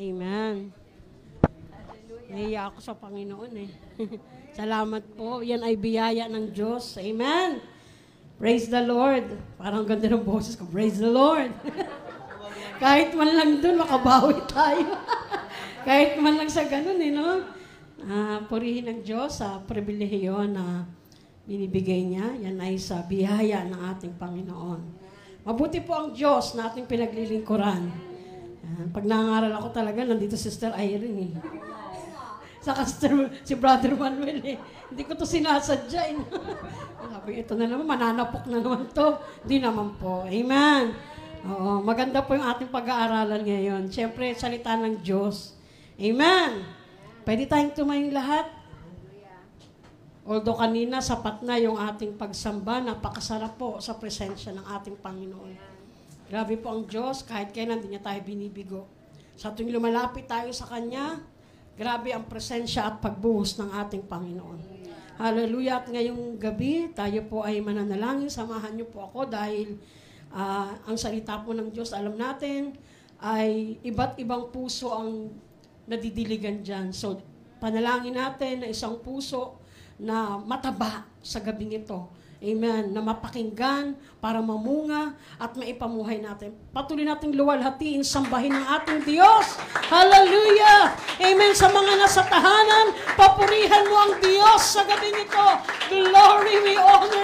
Amen. Nahiya ako sa Panginoon eh. Salamat po. Yan ay biyaya ng Diyos. Amen. Praise the Lord. Parang ganda ng boses ko. Praise the Lord. Kahit man lang doon, makabawi tayo. Kahit man lang sa ganun eh, no? Ah, purihin ng Diyos sa pribilehiyo na binibigay niya. Yan ay sa biyaya ng ating Panginoon. Mabuti po ang Diyos na ating pinaglilingkuran. Yan. Pag nangaral ako talaga, nandito Sister Irene eh. Saka si Brother Manuel eh. Hindi ko to sinasadya eh. Sabi, ito na naman, mananapok na naman to. Hindi naman po. Amen. Oo, maganda po yung ating pag-aaralan ngayon. Siyempre, salita ng Diyos. Amen. Pwede tayong tumayong lahat. Although kanina sapat na yung ating pagsamba, napakasarap po sa presensya ng ating Panginoon. Grabe po ang Diyos, kahit kailan hindi niya tayo binibigo. Sa tuwing lumalapit tayo sa Kanya, grabe ang presensya at pagbuhos ng ating Panginoon. Hallelujah. At ngayong gabi, tayo po ay mananalangin. Samahan niyo po ako dahil ah, ang salita po ng Diyos, alam natin, ay iba't ibang puso ang nadidiligan dyan. So, panalangin natin na isang puso na mataba sa gabing ito. Amen. Na mapakinggan para mamunga at maipamuhay natin. Patuloy nating luwalhatiin, sambahin ng ating Diyos. Hallelujah! Amen. Sa mga nasa tahanan, papurihan mo ang Diyos sa gabing ito. Glory, we honor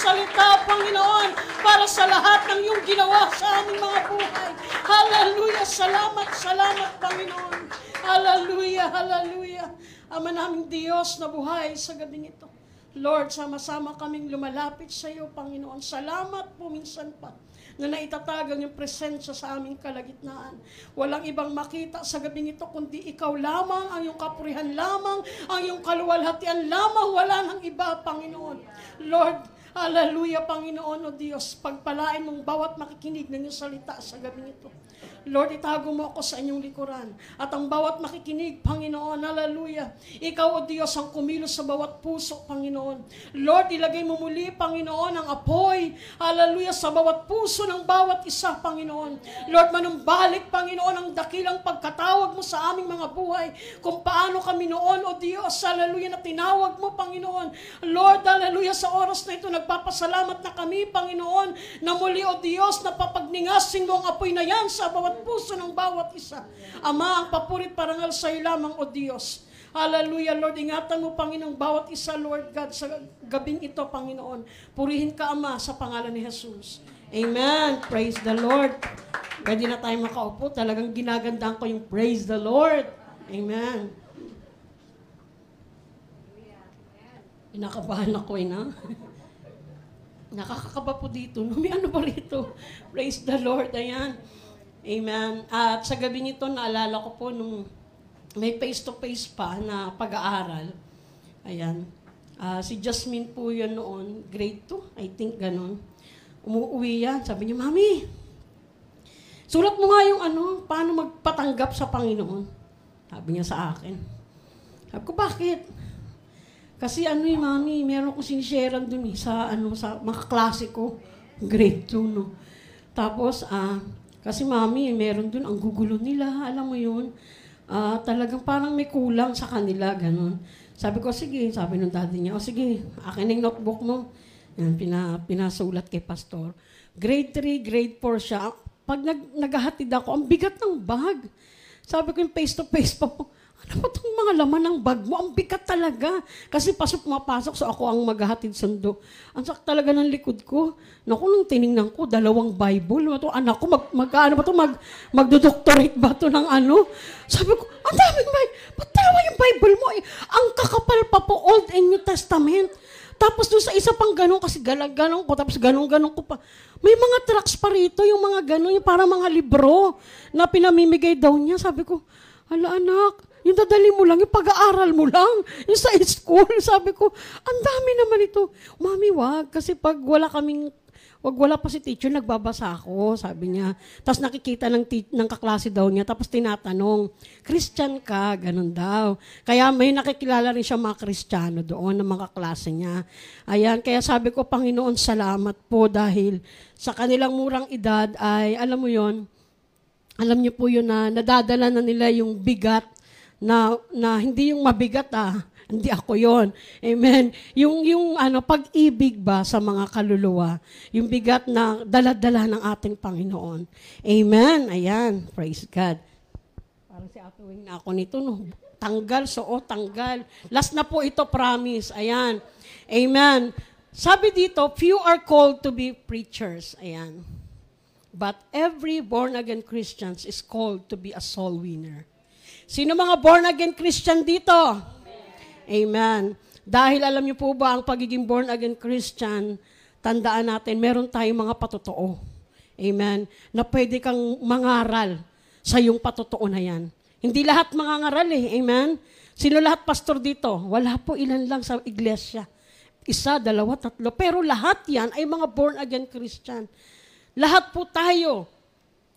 salita, Panginoon, para sa lahat ng iyong ginawa sa aming mga buhay. Hallelujah! Salamat, salamat, Panginoon. Hallelujah, hallelujah. Ama naming Diyos na buhay sa gabing ito. Lord, sama-sama kaming lumalapit sa iyo, Panginoon. Salamat po minsan pa na naitatag ang iyong presensya sa aming kalagitnaan. Walang ibang makita sa gabing ito, kundi ikaw lamang, ang iyong kapurihan lamang, ang iyong kaluwalhatian lamang, wala nang iba, Panginoon. Lord, Hallelujah, Panginoon o Diyos. Pagpalain mong bawat makikinig ng iyong salita sa gabing ito. Lord, itago mo ako sa inyong likuran. At ang bawat makikinig, Panginoon, hallelujah. Ikaw, O Diyos, ang kumilos sa bawat puso, Panginoon. Lord, ilagay mo muli, Panginoon, ang apoy, hallelujah, sa bawat puso ng bawat isa, Panginoon. Lord, manumbalik, Panginoon, ang dakilang pagkatawag mo sa aming mga buhay. Kung paano kami noon, O Diyos, hallelujah, na tinawag mo, Panginoon. Lord, hallelujah, sa oras na ito, nagpapasalamat na kami, Panginoon, na muli, O Diyos, na papagningasin mo ang apoy na yan sa bawat puso ng bawat isa. Ama, ang papurit parangal sa iyo lamang, O Diyos. Hallelujah, Lord. Ingatan mo, Panginoon, bawat isa, Lord God, sa gabing ito, Panginoon. Purihin ka, Ama, sa pangalan ni Jesus. Amen. Praise the Lord. Pwede na tayo makaupo. Talagang ginagandaan ko yung praise the Lord. Amen. Inakabahan ako eh, na. Nakakakaba po dito. No, may ano ba rito? Praise the Lord. Ayan. Amen. At sa gabi nito, naalala ko po nung may face-to-face pa na pag-aaral. Ayan. Ah, si Jasmine po yun noon, grade 2, I think, ganun. Umuwi yan. Sabi niya, Mami, sulat mo nga yung ano, paano magpatanggap sa Panginoon. Sabi niya sa akin. Sabi ko, bakit? Kasi ano eh, mami, meron akong sinisharean dun eh, sa, ano, sa mga klase ko, grade 2, no. Tapos, ah, kasi mami, meron dun, ang gugulo nila, alam mo yun. Ah, talagang parang may kulang sa kanila, ganun. Sabi ko, sige, sabi ng daddy niya, o sige, akin yung notebook mo. Yan, pina, pinasulat kay pastor. Grade 3, grade 4 siya. Pag nag, naghahatid ako, ang bigat ng bag. Sabi ko yung face-to-face pa po, ano ba itong mga laman ng bag mo? Ang bigat talaga. Kasi pasok mapasok, so ako ang maghahatid sundo. Ang sak talaga ng likod ko. Naku, nung tiningnan ko, dalawang Bible. Ito, anak ko, mag, mag, ano ba ito, mag, magdodoctorate ba ito ng ano? Sabi ko, ang daming Bible. Ba't dalawa yung Bible mo? Eh, ang kakapal pa po, Old and New Testament. Tapos doon sa isa pang ganun, kasi galang-ganon ko, tapos ganun-ganon ko pa. May mga tracks pa rito, yung mga ganun, yung para mga libro na pinamimigay daw niya. Sabi ko, hala anak, yung dadali mo lang, yung pag-aaral mo lang, yung sa school. Sabi ko, ang dami naman ito. Mami, wag, kasi pag wala kaming Wag wala pa si teacher, nagbabasa ako, sabi niya. Tapos nakikita ng, ti- ng kaklase daw niya, tapos tinatanong, Christian ka, ganun daw. Kaya may nakikilala rin siya mga Kristiyano doon, ng mga klase niya. Ayan, kaya sabi ko, Panginoon, salamat po dahil sa kanilang murang edad ay, alam mo yon alam niyo po yun na nadadala na nila yung bigat na, na hindi yung mabigat ah, hindi ako yon. Amen. Yung, yung ano, pag-ibig ba sa mga kaluluwa, yung bigat na daladala ng ating Panginoon. Amen. Ayan. Praise God. Parang si Ate Wing na ako nito, no? Tanggal, so oh, tanggal. Last na po ito, promise. Ayan. Amen. Sabi dito, few are called to be preachers. Ayan. But every born-again Christian is called to be a soul winner. Sino mga born-again Christian dito? Amen. Dahil alam niyo po ba, ang pagiging born-again Christian, tandaan natin, meron tayong mga patotoo. Amen. Na pwede kang mangaral sa yung patotoo na yan. Hindi lahat mangangaral eh. Amen. Sino lahat pastor dito? Wala po ilan lang sa iglesia. Isa, dalawa, tatlo. Pero lahat yan ay mga born-again Christian. Lahat po tayo,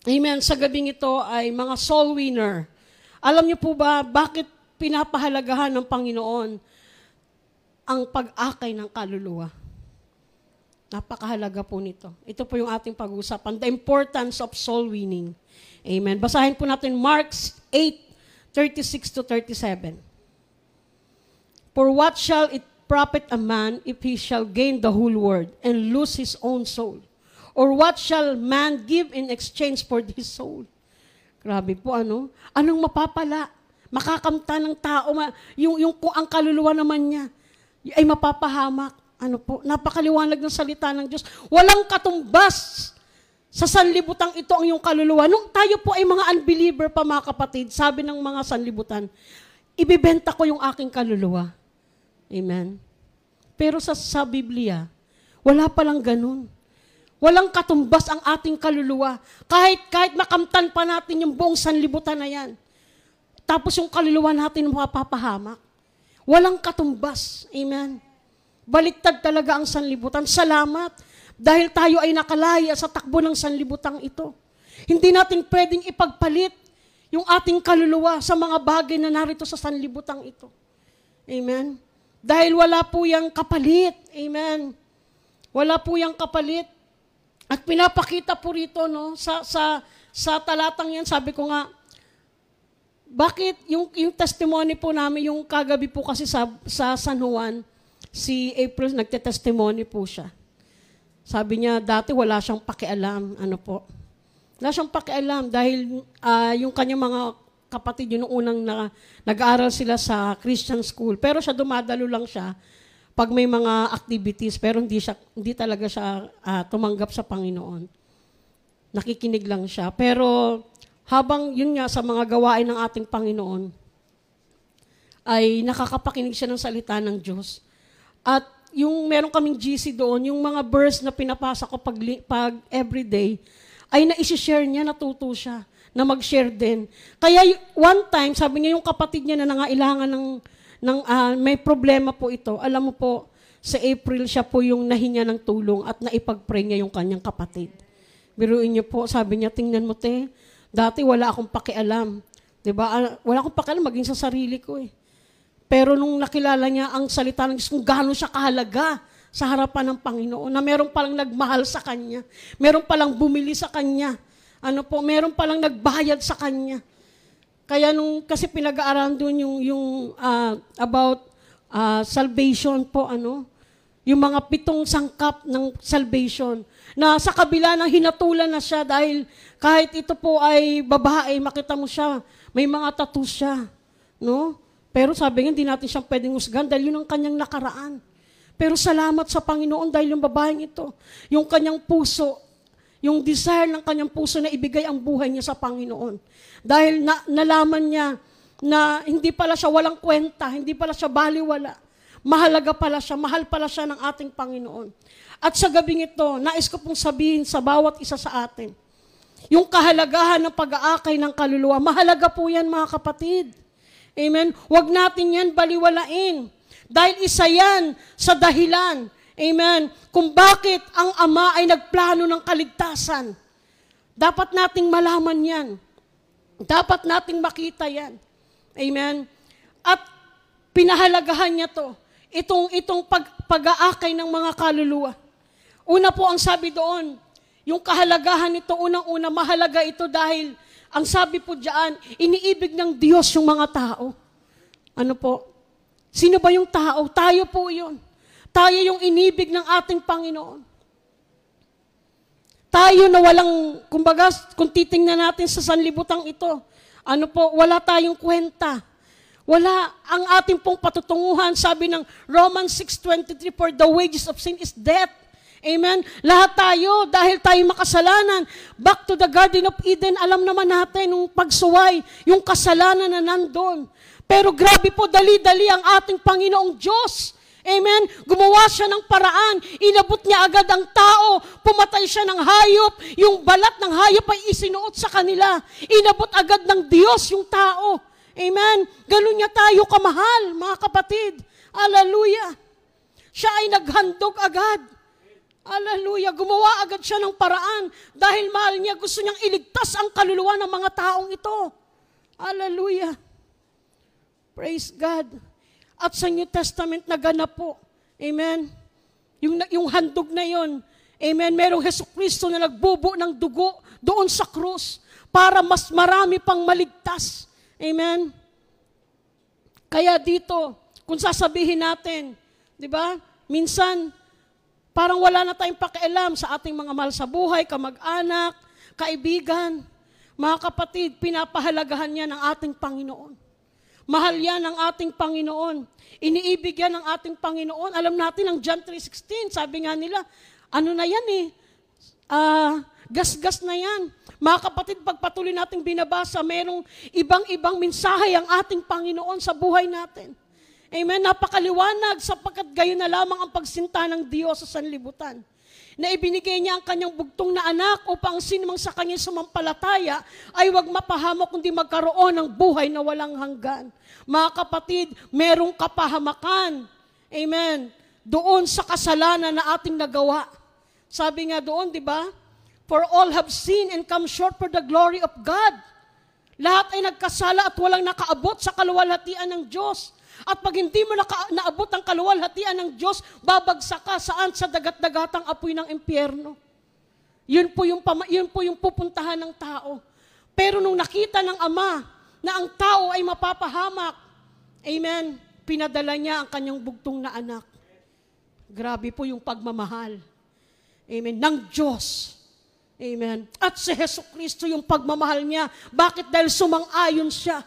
amen, sa gabing ito ay mga soul winner. Alam niyo po ba, bakit pinapahalagahan ng Panginoon ang pag-akay ng kaluluwa? Napakahalaga po nito. Ito po yung ating pag-uusapan, the importance of soul winning. Amen. Basahin po natin Mark 8, 36 to 37. For what shall it profit a man if he shall gain the whole world and lose his own soul? Or what shall man give in exchange for his soul? Grabe po, ano? Anong mapapala? Makakamta ng tao, ma- yung, yung kung ang kaluluwa naman niya, ay mapapahamak. Ano po? Napakaliwanag ng salita ng Diyos. Walang katumbas sa sanlibutang ito ang iyong kaluluwa. Nung tayo po ay mga unbeliever pa mga kapatid, sabi ng mga sanlibutan, ibibenta ko yung aking kaluluwa. Amen. Pero sa, sa Biblia, wala palang ganun. Walang katumbas ang ating kaluluwa. Kahit, kahit makamtan pa natin yung buong sanlibutan na yan. Tapos yung kaluluwa natin mapapahamak. Walang katumbas. Amen. Baliktad talaga ang sanlibutan. Salamat. Dahil tayo ay nakalaya sa takbo ng sanlibutang ito. Hindi natin pwedeng ipagpalit yung ating kaluluwa sa mga bagay na narito sa sanlibutang ito. Amen. Dahil wala po yung kapalit. Amen. Wala po yung kapalit. At pinapakita po rito no sa sa sa talatang 'yan, sabi ko nga bakit yung yung testimony po namin yung kagabi po kasi sa sa San Juan si April nagte-testimony po siya. Sabi niya dati wala siyang pakialam, ano po. Wala siyang pakialam dahil uh, yung kanyang mga kapatid yung unang na, nag-aaral sila sa Christian school. Pero siya dumadalo lang siya pag may mga activities pero hindi siya hindi talaga siya uh, tumanggap sa Panginoon. Nakikinig lang siya. Pero habang yun nga sa mga gawain ng ating Panginoon ay nakakapakinig siya ng salita ng Diyos. At yung meron kaming GC doon, yung mga verse na pinapasa ko pag, pag everyday, ay na-share niya, natuto siya na mag-share din. Kaya one time, sabi niya yung kapatid niya na nangailangan ng ng, uh, may problema po ito. Alam mo po, sa April siya po yung nahinya ng tulong at naipag-pray niya yung kanyang kapatid. Biruin niyo po, sabi niya, tingnan mo te, dati wala akong pakialam. ba? Ah, wala akong pakialam maging sa sarili ko eh. Pero nung nakilala niya ang salita ng Diyos, kung gaano siya kahalaga sa harapan ng Panginoon, na meron palang nagmahal sa Kanya, meron palang bumili sa Kanya, ano po, meron palang nagbayad sa Kanya. Kaya nung, kasi pinag-aaralan doon yung, yung uh, about uh, salvation po, ano, yung mga pitong sangkap ng salvation, na sa kabila ng hinatulan na siya dahil kahit ito po ay babae, makita mo siya, may mga tattoo siya. No? Pero sabi nga, hindi natin siyang pwedeng usgan dahil yun ang kanyang nakaraan. Pero salamat sa Panginoon dahil yung babaeng ito, yung kanyang puso, yung desire ng kanyang puso na ibigay ang buhay niya sa Panginoon. Dahil na, nalaman niya na hindi pala siya walang kwenta, hindi pala siya baliwala. Mahalaga pala siya, mahal pala siya ng ating Panginoon. At sa gabing ito, nais ko pong sabihin sa bawat isa sa atin, yung kahalagahan ng pag-aakay ng kaluluwa, mahalaga po yan mga kapatid. Amen? Huwag natin yan baliwalain. Dahil isa yan sa dahilan Amen. Kung bakit ang Ama ay nagplano ng kaligtasan. Dapat nating malaman yan. Dapat nating makita yan. Amen. At pinahalagahan niya to. Itong, itong pag, pag-aakay ng mga kaluluwa. Una po ang sabi doon, yung kahalagahan nito, unang-una, mahalaga ito dahil ang sabi po diyan, iniibig ng Diyos yung mga tao. Ano po? Sino ba yung tao? Tayo po yun. Tayo yung inibig ng ating Panginoon. Tayo na walang, kumbaga, kung titingnan natin sa sanlibutang ito, ano po, wala tayong kwenta. Wala ang ating pong patutunguhan, sabi ng Romans 6.23, for the wages of sin is death. Amen? Lahat tayo, dahil tayo makasalanan, back to the Garden of Eden, alam naman natin, yung pagsuway, yung kasalanan na nandun. Pero grabe po, dali-dali ang ating Panginoong Diyos Amen? Gumawa siya ng paraan. Inabot niya agad ang tao. Pumatay siya ng hayop. Yung balat ng hayop ay isinuot sa kanila. Inabot agad ng Diyos yung tao. Amen? Ganun niya tayo kamahal, mga kapatid. Hallelujah. Siya ay naghandog agad. Hallelujah. Gumawa agad siya ng paraan dahil mahal niya gusto niyang iligtas ang kaluluwa ng mga taong ito. Hallelujah. Praise God. At sa New Testament naganap po. Amen? Yung, yung handog na yon. Amen? Merong Heso Kristo na nagbubo ng dugo doon sa krus para mas marami pang maligtas. Amen? Kaya dito, kung sasabihin natin, di ba? Minsan, parang wala na tayong pakialam sa ating mga mahal sa buhay, kamag-anak, kaibigan. Mga kapatid, pinapahalagahan niya ng ating Panginoon. Mahal yan ng ating Panginoon. Iniibig yan ng ating Panginoon. Alam natin ang John 3.16, sabi nga nila, ano na yan eh, uh, gas-gas na yan. Mga kapatid, pagpatuloy nating binabasa, merong ibang-ibang mensahe ang ating Panginoon sa buhay natin. Amen? Napakaliwanag sapagkat gayon na lamang ang pagsinta ng Diyos sa sanlibutan na ibinigay niya ang kanyang bugtong na anak upang sinumang sa kanyang sumampalataya ay wag mapahamak kundi magkaroon ng buhay na walang hanggan. Mga kapatid, merong kapahamakan. Amen. Doon sa kasalanan na ating nagawa. Sabi nga doon, di ba? For all have sinned and come short for the glory of God. Lahat ay nagkasala at walang nakaabot sa kaluwalhatian ng Diyos. At pag hindi mo naka, naabot ang kaluwalhatian ng Diyos, babagsak ka saan sa dagat-dagatang apoy ng impyerno. Yun po, yung, yun po yung pupuntahan ng tao. Pero nung nakita ng Ama na ang tao ay mapapahamak, Amen, pinadala niya ang kanyang bugtong na anak. Grabe po yung pagmamahal. Amen. Ng Diyos. Amen. At si Heso Kristo yung pagmamahal niya. Bakit? Dahil sumang-ayon siya.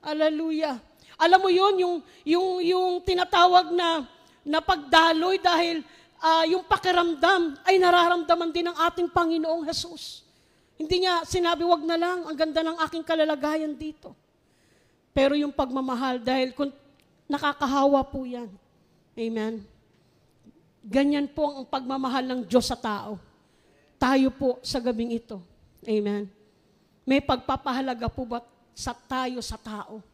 Hallelujah. Alam mo yun, yung, yung, yung tinatawag na, na pagdaloy dahil uh, yung pakiramdam ay nararamdaman din ng ating Panginoong Jesus. Hindi niya sinabi, wag na lang, ang ganda ng aking kalalagayan dito. Pero yung pagmamahal, dahil kung nakakahawa po yan. Amen. Ganyan po ang pagmamahal ng Diyos sa tao. Tayo po sa gabing ito. Amen. May pagpapahalaga po ba sa tayo sa tao?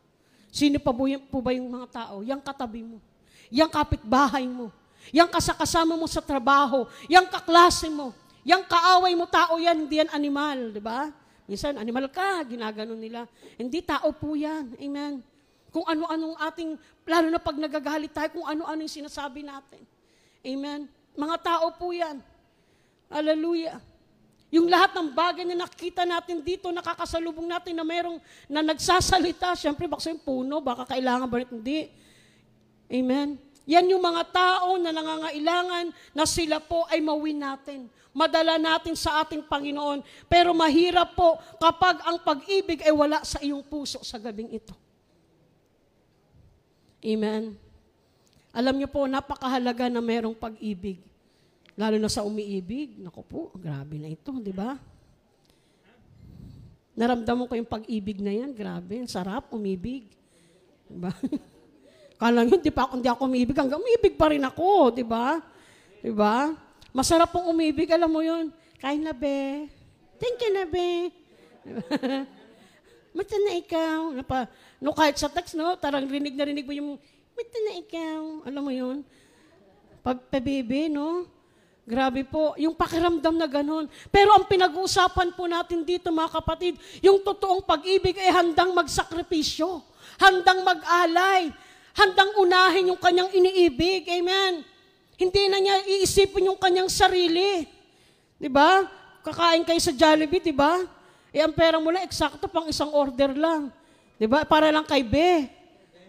Sino pa po, ba yung mga tao? Yang katabi mo. Yang kapitbahay mo. Yang kasakasama mo sa trabaho. Yang kaklase mo. Yang kaaway mo tao yan, hindi yan animal, di ba? Minsan, animal ka, ginaganon nila. Hindi, tao po yan. Amen. Kung ano-anong ating, lalo na pag nagagalit tayo, kung ano-ano yung sinasabi natin. Amen. Mga tao po yan. Hallelujah. Yung lahat ng bagay na nakita natin dito, nakakasalubong natin na mayroong na nagsasalita, syempre baka yung puno, baka kailangan ba hindi. Amen. Yan yung mga tao na nangangailangan na sila po ay mawin natin. Madala natin sa ating Panginoon. Pero mahirap po kapag ang pag-ibig ay wala sa iyong puso sa gabing ito. Amen. Alam niyo po, napakahalaga na mayroong pag-ibig. Lalo na sa umiibig. Naku po, grabe na ito, di ba? Naramdaman ko yung pag-ibig na yan. Grabe, sarap, umibig. Di ba? Kala nyo, di pa ako, hindi ako umibig. Hanggang umibig pa rin ako, di ba? Di ba? Masarap pong umibig, alam mo yun. Kain na, be. Thank you na, be. Mata na ikaw. Napa, no, kahit sa text, no, tarang rinig na rinig mo yung, mata na ikaw. Alam mo yun? Pagpabebe, no? Grabe po, yung pakiramdam na ganun. Pero ang pinag-uusapan po natin dito mga kapatid, yung totoong pag-ibig ay handang magsakripisyo, handang mag-alay, handang unahin yung kanyang iniibig. Amen. Hindi na niya iisipin yung kanyang sarili. Di ba? Kakain kayo sa Jollibee, di ba? Eh, ang pera mo lang, eksakto pang isang order lang. Di ba? Para lang kay Be.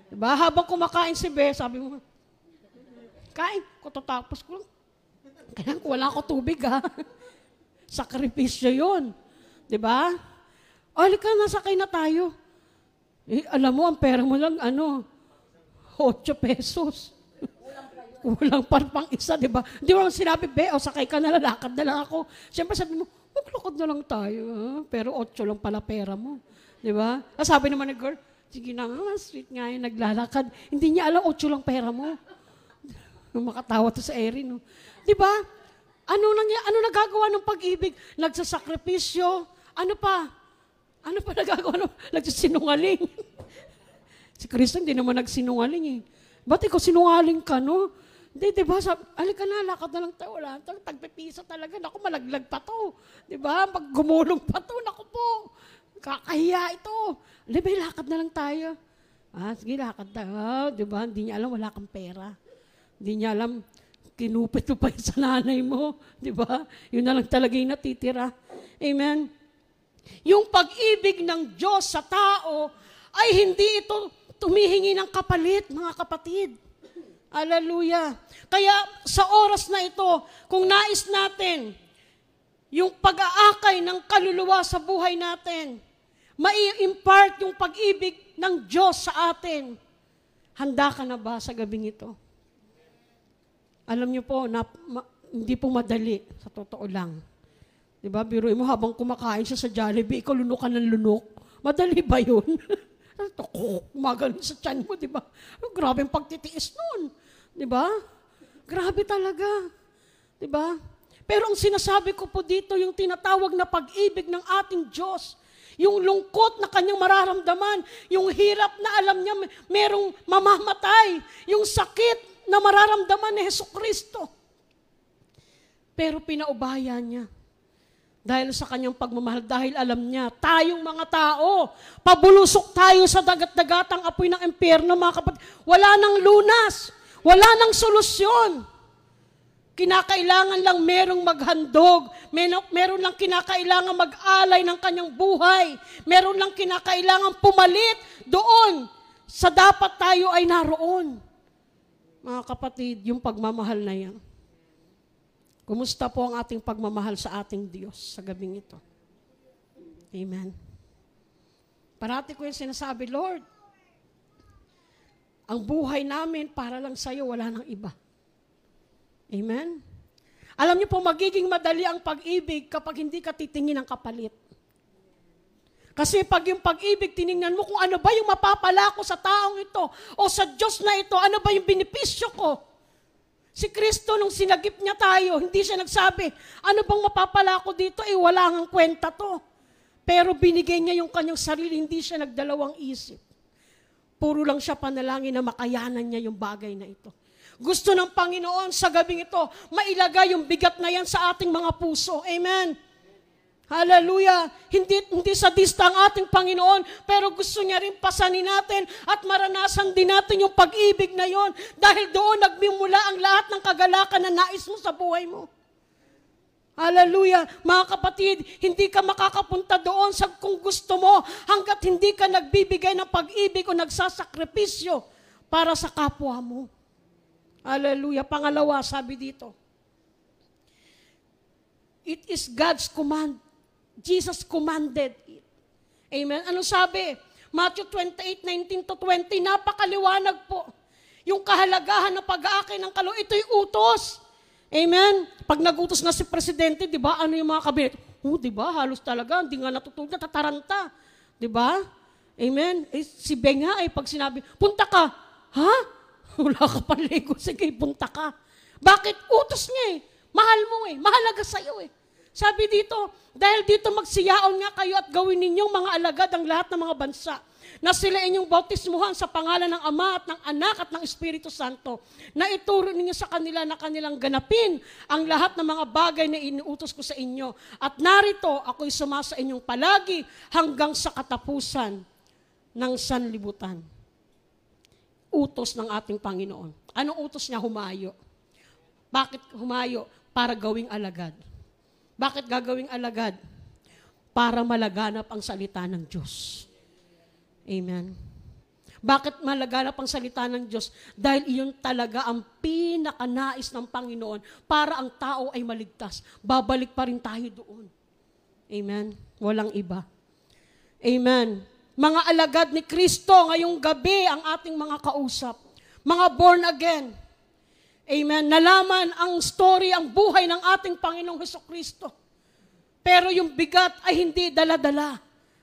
Di ba? Habang kumakain si Be, sabi mo, kain ko tatapos ko lang. Kaya wala ako tubig ha. Sakripisyo yun. Di ba? Halika, nasakay na tayo. Eh, alam mo, ang pera mo lang, ano, 8 pesos. Kulang pa pang isa, di ba? Di mo sinabi, be, o sakay ka na, lalakad na lang ako. Siyempre sabi mo, maglakad na lang tayo. Ha? Pero 8 lang pala pera mo. Di ba? Ah, sabi naman ng girl, sige na nga, sweet nga yun, naglalakad. Hindi niya alam, 8 lang pera mo. Makatawa to sa Erin, no? Di ba? Ano, nang, ano nagagawa ng pag-ibig? Nagsasakripisyo. Ano pa? Ano pa nagagawa ng nagsisinungaling? si Kristo hindi naman nagsinungaling eh. Ba't ikaw sinungaling ka, no? Hindi, di ba? Sabi, alika na, lakad na lang tayo. Wala, tag, tagpipisa talaga. Naku, malaglag pa to. Di ba? Pag gumulong pa to, naku po. Kakahiya ito. Libe, lakad na lang tayo. Ah, sige, lakad tayo. Ah, di ba? Hindi niya alam, wala kang pera. Hindi niya alam, kinupit mo pa yun sa nanay mo. Di ba? Yun na lang talaga yung natitira. Amen? Yung pag-ibig ng Diyos sa tao ay hindi ito tumihingi ng kapalit, mga kapatid. Hallelujah. Kaya sa oras na ito, kung nais natin yung pag-aakay ng kaluluwa sa buhay natin, mai-impart yung pag-ibig ng Diyos sa atin, handa ka na ba sa gabing ito? Alam niyo po, na, ma, hindi po madali, sa totoo lang. Di ba? Biruin mo, habang kumakain siya sa Jollibee, ikaw lunok ka ng lunok. Madali ba yun? Kumagano sa tiyan mo, di ba? Grabe ang pagtitiis nun. Di ba? Grabe talaga. Di ba? Pero ang sinasabi ko po dito, yung tinatawag na pag-ibig ng ating Diyos, yung lungkot na kanyang mararamdaman, yung hirap na alam niya merong mamamatay, yung sakit na mararamdaman ni Heso Kristo. Pero pinaubaya niya. Dahil sa kanyang pagmamahal, dahil alam niya, tayong mga tao, pabulusok tayo sa dagat-dagatang apoy ng impyerno, mga kapatid. Wala nang lunas. Wala nang solusyon. Kinakailangan lang merong maghandog. Mer- meron lang kinakailangan mag-alay ng kanyang buhay. Meron lang kinakailangan pumalit doon sa dapat tayo ay naroon. Mga kapatid, yung pagmamahal na yan. Kumusta po ang ating pagmamahal sa ating Diyos sa gabing ito? Amen. Parati ko yung sinasabi, Lord, ang buhay namin para lang sa'yo, wala nang iba. Amen? Alam niyo po, magiging madali ang pag-ibig kapag hindi ka titingin ng kapalit. Kasi pag yung pag-ibig, tiningnan mo kung ano ba yung mapapala ko sa taong ito o sa Diyos na ito, ano ba yung benepisyo ko? Si Kristo, nung sinagip niya tayo, hindi siya nagsabi, ano bang mapapala ko dito? Eh, wala ngang kwenta to. Pero binigay niya yung kanyang sarili, hindi siya nagdalawang isip. Puro lang siya panalangin na makayanan niya yung bagay na ito. Gusto ng Panginoon sa gabing ito, mailagay yung bigat na yan sa ating mga puso. Amen. Hallelujah. Hindi, hindi sa dista ang ating Panginoon, pero gusto niya rin pasanin natin at maranasan din natin yung pag-ibig na yon dahil doon nagmimula ang lahat ng kagalakan na nais mo sa buhay mo. Hallelujah. Mga kapatid, hindi ka makakapunta doon sa kung gusto mo hanggat hindi ka nagbibigay ng pag-ibig o nagsasakripisyo para sa kapwa mo. Hallelujah. Pangalawa, sabi dito, It is God's command Jesus commanded it. Amen? Ano sabi? Matthew 28, 19 to 20, napakaliwanag po. Yung kahalagahan ng pag-aakay ng kalo, ito'y utos. Amen? Pag nagutos na si Presidente, di ba, ano yung mga kabinet? Oh, di ba, halos talaga, hindi nga natutulog, natataranta. Di ba? Amen? Eh, si Benga ay pag sinabi, punta ka. Ha? Wala ka pa ligo, sige, punta ka. Bakit? Utos niya eh. Mahal mo eh. Mahalaga sa'yo eh. Sabi dito, dahil dito magsiyaon nga kayo at gawin ninyong mga alagad ang lahat ng mga bansa. na sila inyong bautismuhan sa pangalan ng Ama at ng Anak at ng Espiritu Santo, na ituro ninyo sa kanila na kanilang ganapin ang lahat ng mga bagay na inuutos ko sa inyo. At narito, ako'y sumasa inyong palagi hanggang sa katapusan ng sanlibutan. Utos ng ating Panginoon. Anong utos niya? Humayo. Bakit humayo? Para gawing alagad. Bakit gagawing alagad? Para malaganap ang salita ng Diyos. Amen. Bakit malaganap ang salita ng Diyos? Dahil iyon talaga ang pinakanais ng Panginoon para ang tao ay maligtas. Babalik pa rin tayo doon. Amen. Walang iba. Amen. Mga alagad ni Kristo ngayong gabi ang ating mga kausap. Mga born again. Amen. Nalaman ang story, ang buhay ng ating Panginoong Heso Kristo. Pero yung bigat ay hindi dala-dala.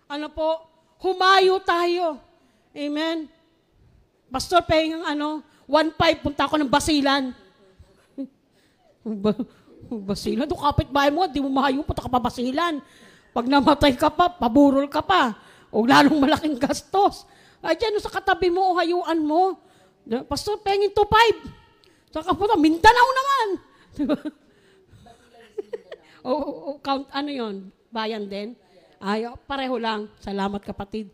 Ano po? Humayo tayo. Amen. Pastor, pahing ano, 1.5, punta ako ng Basilan. Ba- Basilan, doon kapit bahay mo, di mo mahayo, punta ka pa Basilan. Pag namatay ka pa, paburol ka pa. O lalong malaking gastos. Ay, dyan, sa katabi mo, o hayuan mo. Pastor, pahingin 2.5. Saka po, Mindanao naman. Diba? o, o, count, ano yon Bayan din? Ay, pareho lang. Salamat kapatid.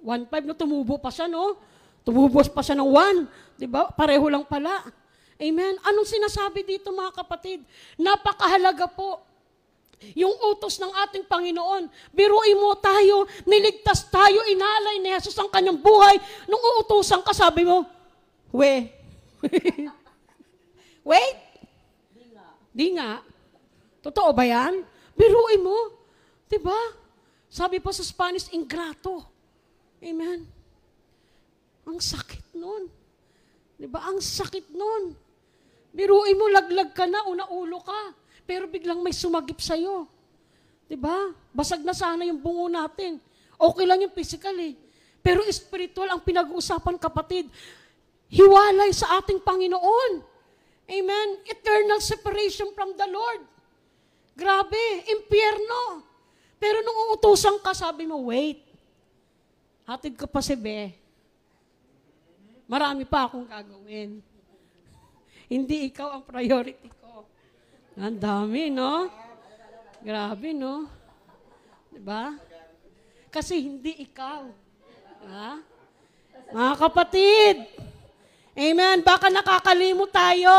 1.5 no, tumubo pa siya, no? Tumubos pa siya ng 1. Di ba? Pareho lang pala. Amen. Anong sinasabi dito mga kapatid? Napakahalaga po. Yung utos ng ating Panginoon. Biruin mo tayo, niligtas tayo, inalay ni Jesus ang kanyang buhay. Nung uutusan ka, sabi mo, we. Wait. Di nga. Totoo ba yan? Biruin mo. Diba? Sabi pa sa Spanish, ingrato. Amen. Ang sakit nun. Diba? Ang sakit nun. Biruin mo, laglag ka na, una-ulo ka. Pero biglang may sumagip sa'yo. Diba? Basag na sana yung bungo natin. Okay lang yung physical eh. Pero spiritual ang pinag-uusapan kapatid. Hiwalay sa ating Panginoon. Amen. Eternal separation from the Lord. Grabe, impyerno. Pero nung uutusan ka, sabi mo, wait. Hatid ko pa si Be. Marami pa akong gagawin. Hindi ikaw ang priority ko. Ang dami, no? Grabe, no? Diba? Kasi hindi ikaw. Ha? Mga kapatid, Amen. Baka nakakalimot tayo.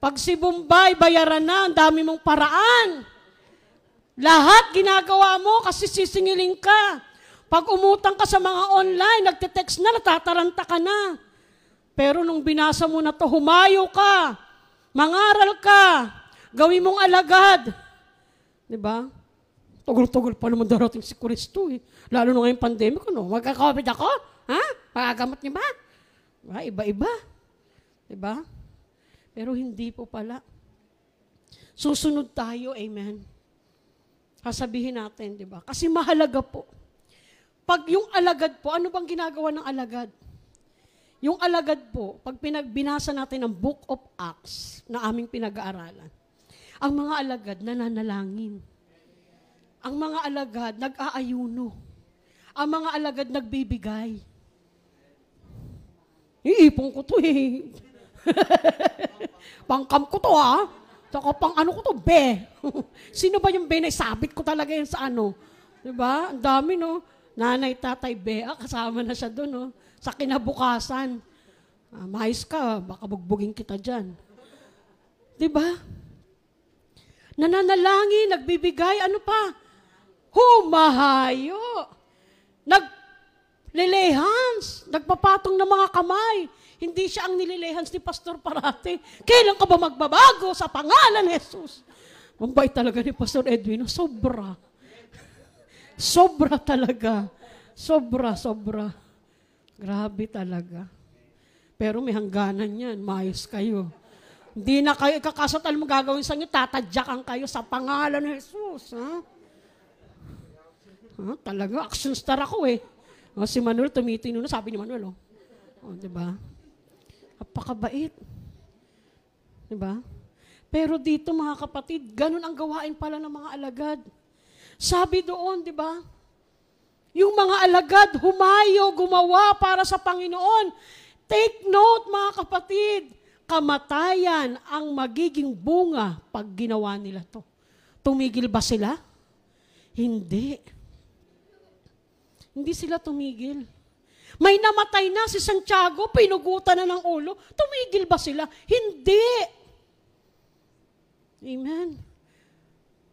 Pag si Bombay, bayaran na, ang dami mong paraan. Lahat ginagawa mo kasi sisingiling ka. Pag umutang ka sa mga online, nagte-text na, natataranta ka na. Pero nung binasa mo na to, humayo ka. Mangaral ka. Gawin mong alagad. Di ba? Tugol-tugol pa naman darating si Kristo eh. Lalo na ngayong pandemic, ano? Magka-COVID ako? Ha? Pagagamot niya ba? Diba? Iba-iba. Diba? Pero hindi po pala. Susunod tayo, amen. Kasabihin natin, di ba? Kasi mahalaga po. Pag yung alagad po, ano bang ginagawa ng alagad? Yung alagad po, pag pinagbinasa natin ang Book of Acts na aming pinag-aaralan, ang mga alagad nananalangin. Ang mga alagad nag-aayuno. Ang mga alagad nagbibigay. Iipon ko to eh. Pangkam ko to ha. Saka pang ano ko to, be. Sino ba yung be na sabit ko talaga yun sa ano? Diba? Ang dami no. Nanay, tatay, be. Ah, kasama na siya doon no. Sa kinabukasan. Ah, mais ka, baka bugbugin kita dyan. Diba? Nananalangin, nagbibigay, ano pa? Humahayo. Nag Lilehans, nagpapatong ng mga kamay. Hindi siya ang nililehans ni Pastor parate. Kailan ka ba magbabago sa pangalan Jesus? Mabait talaga ni Pastor Edwin. Sobra. Sobra talaga. Sobra, sobra. Grabe talaga. Pero may hangganan yan. Mayos kayo. Hindi na kayo ikakasat alam mo gagawin sa inyo, tatadyakan kayo sa pangalan ni Jesus. Ha? ha? Talaga, action star ako eh. O, si Manuel tumitino na, sabi ni Manuel, oh. O, di ba? Napakabait. Di ba? Pero dito mga kapatid, ganun ang gawain pala ng mga alagad. Sabi doon, di ba? Yung mga alagad, humayo, gumawa para sa Panginoon. Take note mga kapatid, kamatayan ang magiging bunga pag ginawa nila to. Tumigil ba sila? Hindi. Hindi sila tumigil. May namatay na si Santiago, pinugutan na ng ulo. Tumigil ba sila? Hindi. Amen.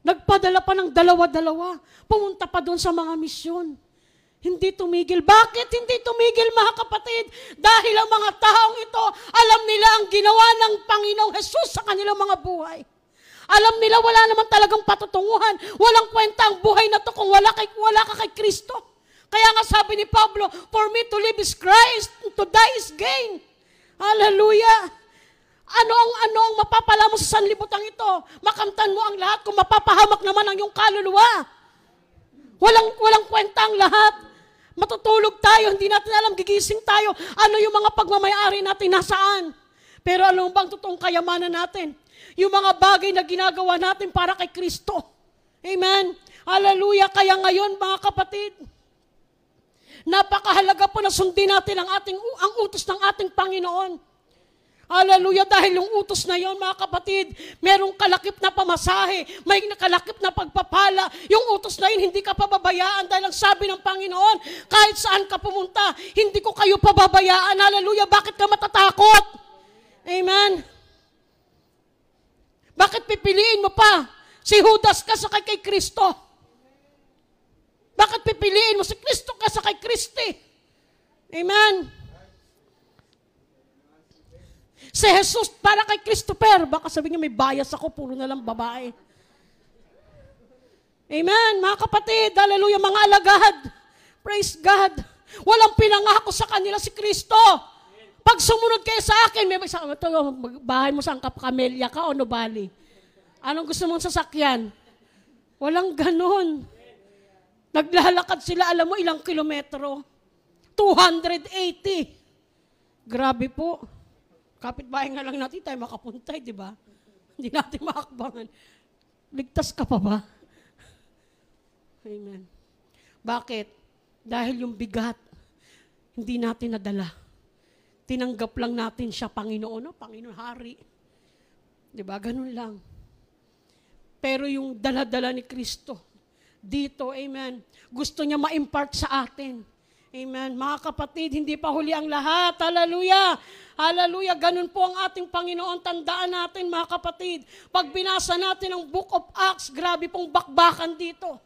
Nagpadala pa ng dalawa-dalawa. Pumunta pa doon sa mga misyon. Hindi tumigil. Bakit hindi tumigil mga kapatid? Dahil ang mga taong ito, alam nila ang ginawa ng Panginoong Jesus sa kanilang mga buhay. Alam nila wala naman talagang patutunguhan. Walang kwenta ang buhay na to kung wala, kay, wala ka kay Kristo. Kaya nga sabi ni Pablo, for me to live is Christ, to die is gain. Hallelujah. Ano ang ano ang mapapala mo sa sanlibutan ito? Makamtan mo ang lahat kung mapapahamak naman ang iyong kaluluwa. Walang walang kwenta ang lahat. Matutulog tayo, hindi natin alam, gigising tayo. Ano yung mga pagmamayari natin, nasaan? Pero alam mo bang totoong kayamanan natin? Yung mga bagay na ginagawa natin para kay Kristo. Amen? Hallelujah. Kaya ngayon, mga kapatid, napakahalaga po na sundin natin ang, ating, ang utos ng ating Panginoon. Hallelujah, dahil yung utos na yon mga kapatid, merong kalakip na pamasahe, may kalakip na pagpapala. Yung utos na yun, hindi ka pababayaan dahil ang sabi ng Panginoon, kahit saan ka pumunta, hindi ko kayo pababayaan. Hallelujah, bakit ka matatakot? Amen. Bakit pipiliin mo pa si Judas ka sa kay Kristo? Bakit pipiliin mo si Kristo ka sa kay Kristi? Amen. Si Jesus para kay Christopher. Baka sabi niya may bias ako, puro na lang babae. Amen. Mga kapatid, hallelujah, mga alagad. Praise God. Walang pinangako sa kanila si Kristo. Pag sumunod kayo sa akin, may sa ito, bahay mo saan ka, kamelya ka o nobali? Anong gusto mong sasakyan? Walang ganon. Naglalakad sila, alam mo, ilang kilometro? 280. Grabe po. Kapit-bahay nga lang natin tayo makapuntay, di ba? Hindi natin makakbangan. Ligtas ka pa ba? Amen. Bakit? Dahil yung bigat, hindi natin nadala. Tinanggap lang natin siya, Panginoon, no? Panginoon, Hari. Di ba? Ganun lang. Pero yung dala-dala ni Kristo, dito, amen, gusto niya ma-impart sa atin Amen. Mga kapatid, hindi pa huli ang lahat. Hallelujah. Hallelujah. Ganun po ang ating Panginoon. Tandaan natin, mga kapatid. Pag binasa natin ang Book of Acts, grabe pong bakbakan dito.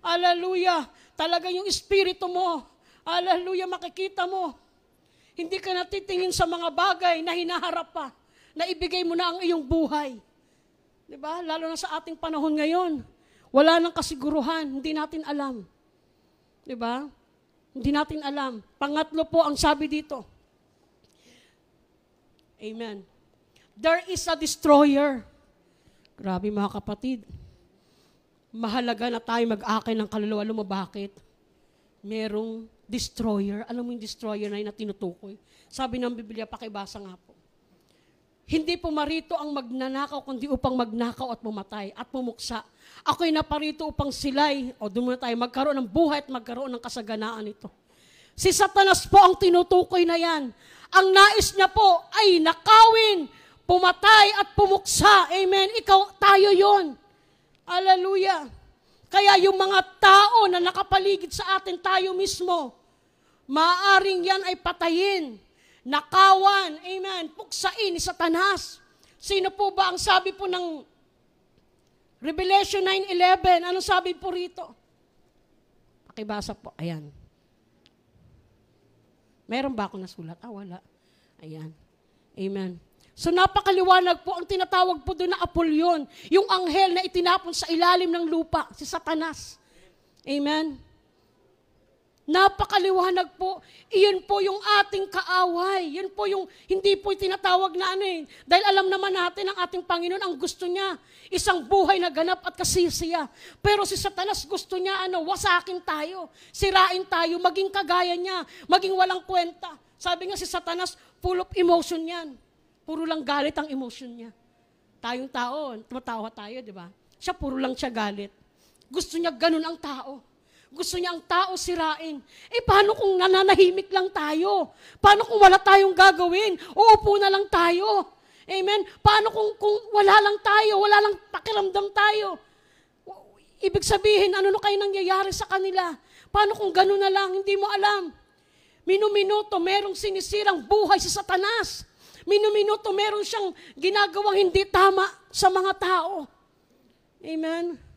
Hallelujah. Talaga yung espiritu mo. Hallelujah. Makikita mo. Hindi ka natitingin sa mga bagay na hinaharap pa. Na ibigay mo na ang iyong buhay. Di ba? Lalo na sa ating panahon ngayon. Wala nang kasiguruhan. Hindi natin alam. Di ba? Hindi natin alam. Pangatlo po ang sabi dito. Amen. There is a destroyer. Grabe mga kapatid. Mahalaga na tayo mag-akay ng kaluluwa. Alam mo bakit? Merong destroyer. Alam mo yung destroyer na yun na tinutukoy? Sabi ng Biblia, pakibasa nga po. Hindi po marito ang magnanakaw, kundi upang magnakaw at pumatay at pumuksa. Ako'y naparito upang sila'y, o doon tayo, magkaroon ng buhay at magkaroon ng kasaganaan ito. Si Satanas po ang tinutukoy na yan. Ang nais niya po ay nakawin, pumatay at pumuksa. Amen. Ikaw, tayo yon. Hallelujah. Kaya yung mga tao na nakapaligid sa atin, tayo mismo, maaring yan ay patayin nakawan, amen, puksain ni Satanas. Sino po ba ang sabi po ng Revelation 9.11? Ano sabi po rito? Pakibasa po, ayan. Meron ba ako nasulat? Ah, wala. Ayan. Amen. So napakaliwanag po ang tinatawag po doon na Apollyon, yung anghel na itinapon sa ilalim ng lupa, si Satanas. Amen. Napakaliwanag po. Iyon po yung ating kaaway. Yun po yung, hindi po tinatawag na ano eh. Dahil alam naman natin ang ating Panginoon, ang gusto niya, isang buhay na ganap at kasisiya. Pero si Satanas gusto niya, ano, wasakin tayo, sirain tayo, maging kagaya niya, maging walang kwenta. Sabi nga si Satanas, full of emotion yan. Puro lang galit ang emotion niya. Tayong tao, tumatawa tayo, di ba? Siya puro lang siya galit. Gusto niya ganun ang tao. Gusto niya ang tao sirain. Eh, paano kung nananahimik lang tayo? Paano kung wala tayong gagawin? Uupo na lang tayo. Amen? Paano kung, kung wala lang tayo, wala lang pakiramdam tayo? Ibig sabihin, ano na kayo nangyayari sa kanila? Paano kung gano'n na lang, hindi mo alam? Minuminuto, merong sinisirang buhay sa satanas. Minuminuto, meron siyang ginagawang hindi tama sa mga tao. Amen?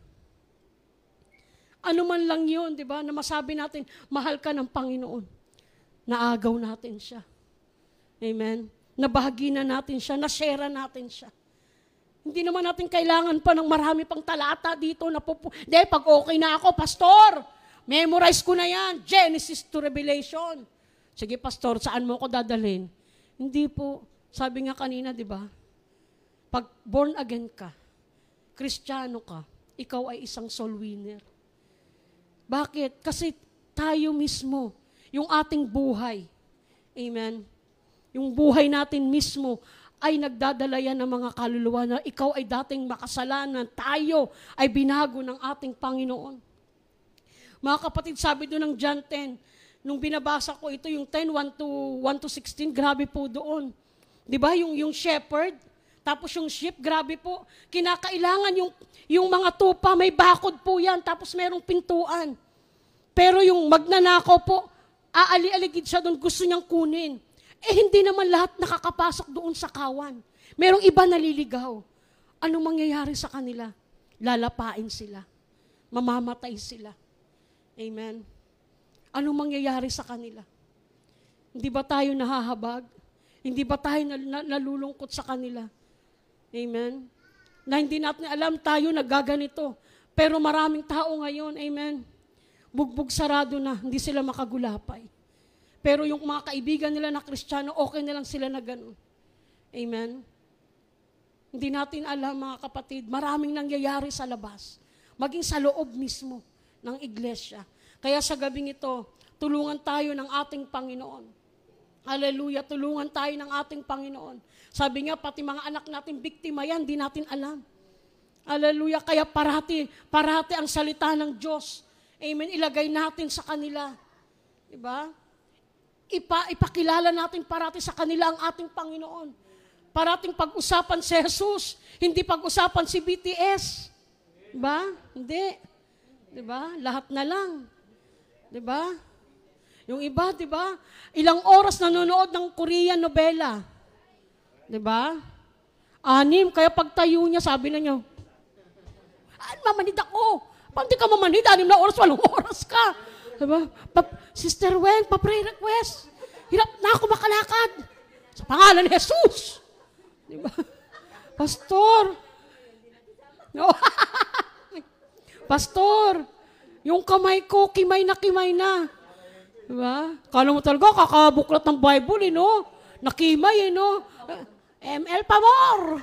Ano man lang yun, di ba, na masabi natin, mahal ka ng Panginoon. Naagaw natin siya. Amen? Nabahagi na natin siya, na-share natin siya. Hindi naman natin kailangan pa ng marami pang talata dito na pupu... Hindi, pag okay na ako, pastor, memorize ko na yan, Genesis to Revelation. Sige, pastor, saan mo ako dadalhin? Hindi po. Sabi nga kanina, di ba? Pag born again ka, kristyano ka, ikaw ay isang soul winner. Bakit? Kasi tayo mismo, yung ating buhay, amen, yung buhay natin mismo, ay nagdadala yan ng mga kaluluwa na ikaw ay dating makasalanan, tayo ay binago ng ating Panginoon. Mga kapatid, sabi doon ng John 10, nung binabasa ko ito, yung 10, 1 to, 1 to 16, grabe po doon. Di ba? Yung, yung shepherd, tapos yung sheep, grabe po. Kinakailangan yung, yung mga tupa, may bakod po yan, tapos merong pintuan. Pero yung magnanakaw po, aali-aligid siya doon, gusto niyang kunin. Eh hindi naman lahat nakakapasok doon sa kawan. Merong iba naliligaw. Anong mangyayari sa kanila? Lalapain sila. Mamamatay sila. Amen. Anong mangyayari sa kanila? Hindi ba tayo nahahabag? Hindi ba tayo nalulungkot sa kanila? Amen. Na hindi natin alam tayo nagaganito. Pero maraming tao ngayon, amen, bugbog sarado na, hindi sila makagulapay. Pero yung mga kaibigan nila na kristyano, okay na lang sila na ganun. Amen? Hindi natin alam mga kapatid, maraming nangyayari sa labas. Maging sa loob mismo ng iglesia. Kaya sa gabing ito, tulungan tayo ng ating Panginoon. Hallelujah, tulungan tayo ng ating Panginoon. Sabi nga, pati mga anak natin, biktima yan, di natin alam. Hallelujah, kaya parati, parati ang salita ng Diyos. Amen, ilagay natin sa kanila. Diba? ipa, ipakilala natin parati sa kanila ang ating Panginoon. Parating pag-usapan si Jesus, hindi pag-usapan si BTS. Diba? Hindi. Diba? Lahat na lang. Diba? Yung iba, diba? Ilang oras nanonood ng Korean novela. Diba? Anim, kaya pagtayo niya, sabi na niya, ah, mamanid ako. Pag di ka mamanid, anim na oras, walong oras ka. Diba? Pa- Sister Wen, pa-pray request. Hirap na ako makalakad. Sa pangalan ni Jesus. Diba? Pastor. No. Pastor, yung kamay ko, kimay na kimay na. Diba? Kala mo talaga, kakabuklat ng Bible, eh, no? Nakimay, eh, no? ML pa more.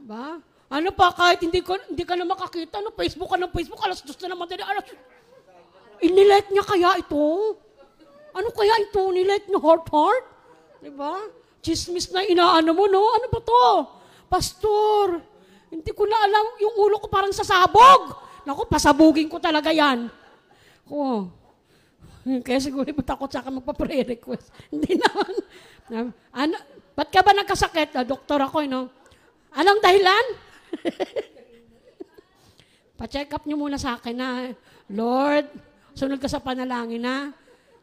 Diba? Ano pa, kahit hindi, ko, hindi ka na makakita, no? Facebook ka ng Facebook, alas dos na naman, alas Inilike niya kaya ito? Ano kaya ito? Nilike niya heart-heart? Diba? Chismis na inaano mo, no? Ano ba to? Pastor, hindi ko na alam, yung ulo ko parang sasabog. Naku, pasabugin ko talaga yan. Oh. Kaya siguro takot sa akin magpa-pray request. hindi naman. Ano, ba't ka ba nagkasakit? Ah, doktor ako, eh, no? Anong dahilan? Pa-check up niyo muna sa akin na, Lord, Sunod ka sa panalangin na.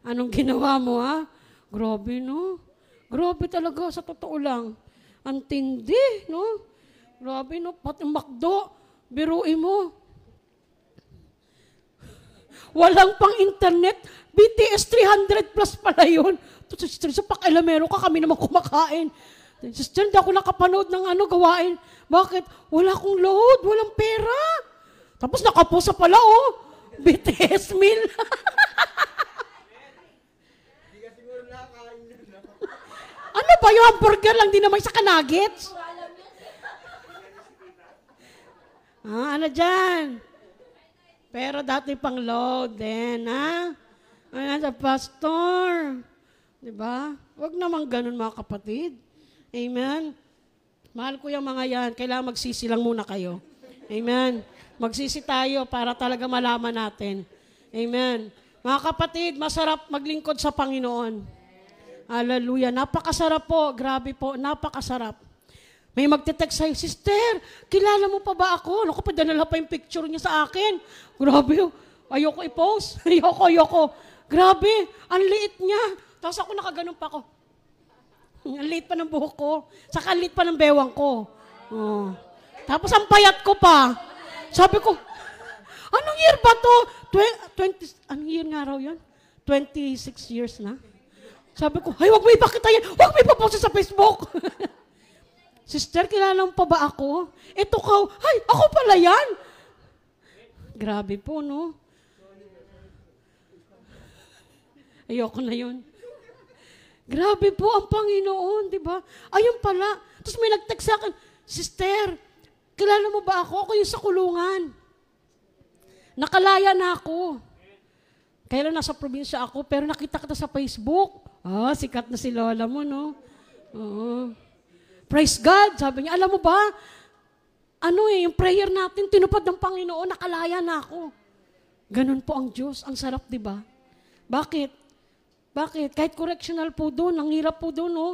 Anong ginawa mo ha? Grabe no. Grabe talaga sa totoo lang. Ang tindi, no? Grabe no. Pati makdo, biruin mo. Walang pang internet. BTS 300 plus pala yun. Sister, sa pakilamero ka, kami naman kumakain. Sister, hindi ako nakapanood ng ano gawain. Bakit? Wala akong load, walang pera. Tapos nakapusa pala, oh. BTS meal. ano ba yung hamburger lang din naman sa nuggets? Ah, ano dyan? Pero dati pang load din, ha? Ayan, sa pastor. Diba? Huwag naman ganun mga kapatid. Amen? Mahal ko yung mga yan. Kailangan magsisi lang muna kayo. Amen? Magsisi tayo para talaga malaman natin. Amen. Mga kapatid, masarap maglingkod sa Panginoon. Hallelujah. Napakasarap po. Grabe po. Napakasarap. May magte-text sa'yo, Sister, kilala mo pa ba ako? Naku, padala pa yung picture niya sa akin. Grabe. Ayoko i-post. ayoko, ayoko. Grabe. Ang liit niya. Tapos ako nakaganon pa ako. Ang liit pa ng buhok ko. Saka liit pa ng bewang ko. Oh. Tapos ang payat ko pa. Sabi ko, anong year ba to? Tw- 20, anong year nga raw yun? 26 years na. Sabi ko, ay, wag mo ipakita yan. Wag mo ipapost sa Facebook. Sister, kilala mo pa ba ako? Ito ka, ay, ako pala yan. Grabe po, no? Ayoko na yun. Grabe po ang Panginoon, di ba? Ayun pala. Tapos may nag-text sa akin, Sister, kilala mo ba ako? Ako yung sa kulungan. Nakalaya na ako. Kaya lang nasa probinsya ako, pero nakita kita sa Facebook. Ah, sikat na si Lola mo, no? Oo. Praise God. Sabi niya, alam mo ba, ano eh, yung prayer natin, tinupad ng Panginoon, nakalaya na ako. Ganun po ang Diyos. Ang sarap, di ba? Bakit? Bakit? Kahit correctional po doon, ang hirap po doon, no?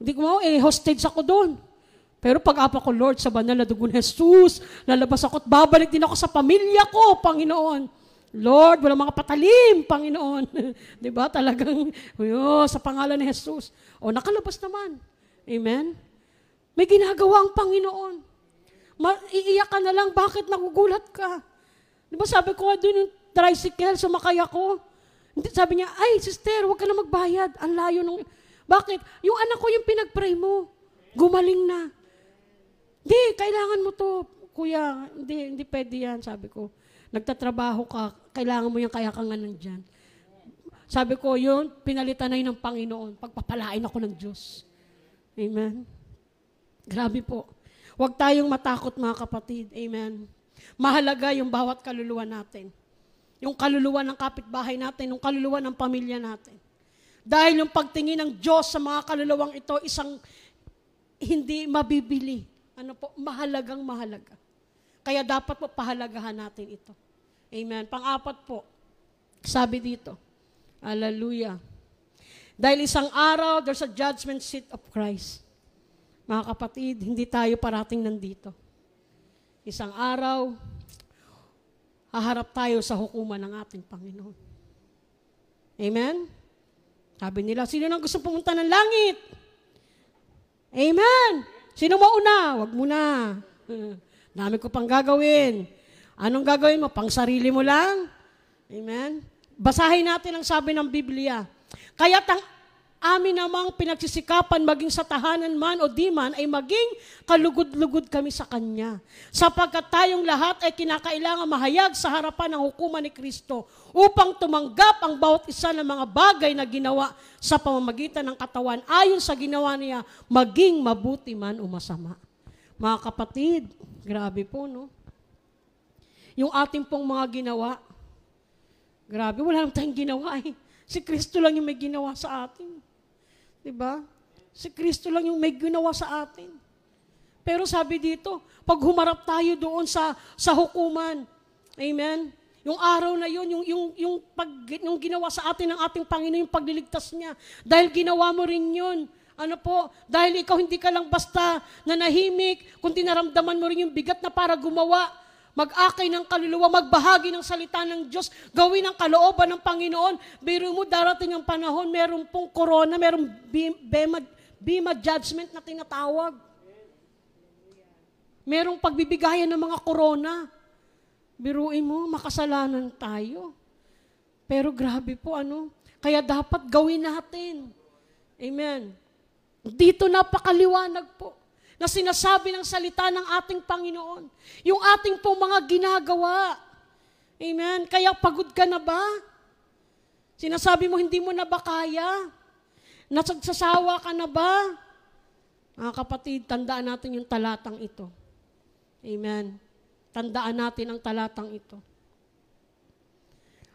Hindi ko mo, eh, hostage ako doon. Pero pag apa ko, Lord, sa banal na dugo ni Jesus, lalabas ako at babalik din ako sa pamilya ko, Panginoon. Lord, wala mga patalim, Panginoon. di ba? Talagang, yo, sa pangalan ni Jesus. O, nakalabas naman. Amen? May ginagawa ang Panginoon. Ma- iiyak ka na lang, bakit nagugulat ka? Di ba sabi ko doon yung tricycle, sumakay ako. Sabi niya, ay, sister, huwag ka na magbayad. Ang layo nung... Bakit? Yung anak ko yung pinag-pray mo. Gumaling na. Hindi, kailangan mo to. Kuya, hindi, hindi pwede yan, sabi ko. Nagtatrabaho ka, kailangan mo yan, kaya ka nga nandyan. Sabi ko, yun, pinalitan na yun ng Panginoon. Pagpapalain ako ng Diyos. Amen. Grabe po. Huwag tayong matakot mga kapatid. Amen. Mahalaga yung bawat kaluluwa natin. Yung kaluluwa ng kapitbahay natin, yung kaluluwa ng pamilya natin. Dahil yung pagtingin ng Diyos sa mga kaluluwang ito, isang hindi mabibili. Ano po, mahalagang mahalaga. Kaya dapat po pahalagahan natin ito. Amen. Pang-apat po, sabi dito, Hallelujah. Dahil isang araw, there's a judgment seat of Christ. Mga kapatid, hindi tayo parating nandito. Isang araw, haharap tayo sa hukuman ng ating Panginoon. Amen? Sabi nila, sino nang gusto pumunta ng langit? Amen! Sino mauna? Huwag muna. Dami ko pang gagawin. Anong gagawin mo? Pang sarili mo lang? Amen? Basahin natin ang sabi ng Biblia. Kaya tang amin namang pinagsisikapan maging sa tahanan man o di man ay maging kalugod-lugod kami sa Kanya. Sapagkat tayong lahat ay kinakailangan mahayag sa harapan ng hukuman ni Kristo upang tumanggap ang bawat isa ng mga bagay na ginawa sa pamamagitan ng katawan ayon sa ginawa niya maging mabuti man o masama. Mga kapatid, grabe po no? Yung ating pong mga ginawa, grabe, wala lang tayong ginawa eh. Si Kristo lang yung may ginawa sa atin. Di ba? Si Kristo lang yung may ginawa sa atin. Pero sabi dito, pag humarap tayo doon sa sa hukuman, amen, yung araw na yun, yung, yung, yung, pag, yung ginawa sa atin ng ating Panginoon, yung pagliligtas niya. Dahil ginawa mo rin yun. Ano po? Dahil ikaw hindi ka lang basta nanahimik, kundi naramdaman mo rin yung bigat na para gumawa mag-akay ng kaluluwa, magbahagi ng salita ng Diyos, gawin ang kalooban ng Panginoon. Biro mo, darating ang panahon, meron pong corona, meron bema, bema judgment na tinatawag. Merong pagbibigayan ng mga corona. Biruin mo, makasalanan tayo. Pero grabe po, ano? Kaya dapat gawin natin. Amen. Dito napakaliwanag po na sinasabi ng salita ng ating Panginoon. Yung ating pong mga ginagawa. Amen? Kaya pagod ka na ba? Sinasabi mo, hindi mo na ba kaya? Nasagsasawa ka na ba? Mga kapatid, tandaan natin yung talatang ito. Amen. Tandaan natin ang talatang ito.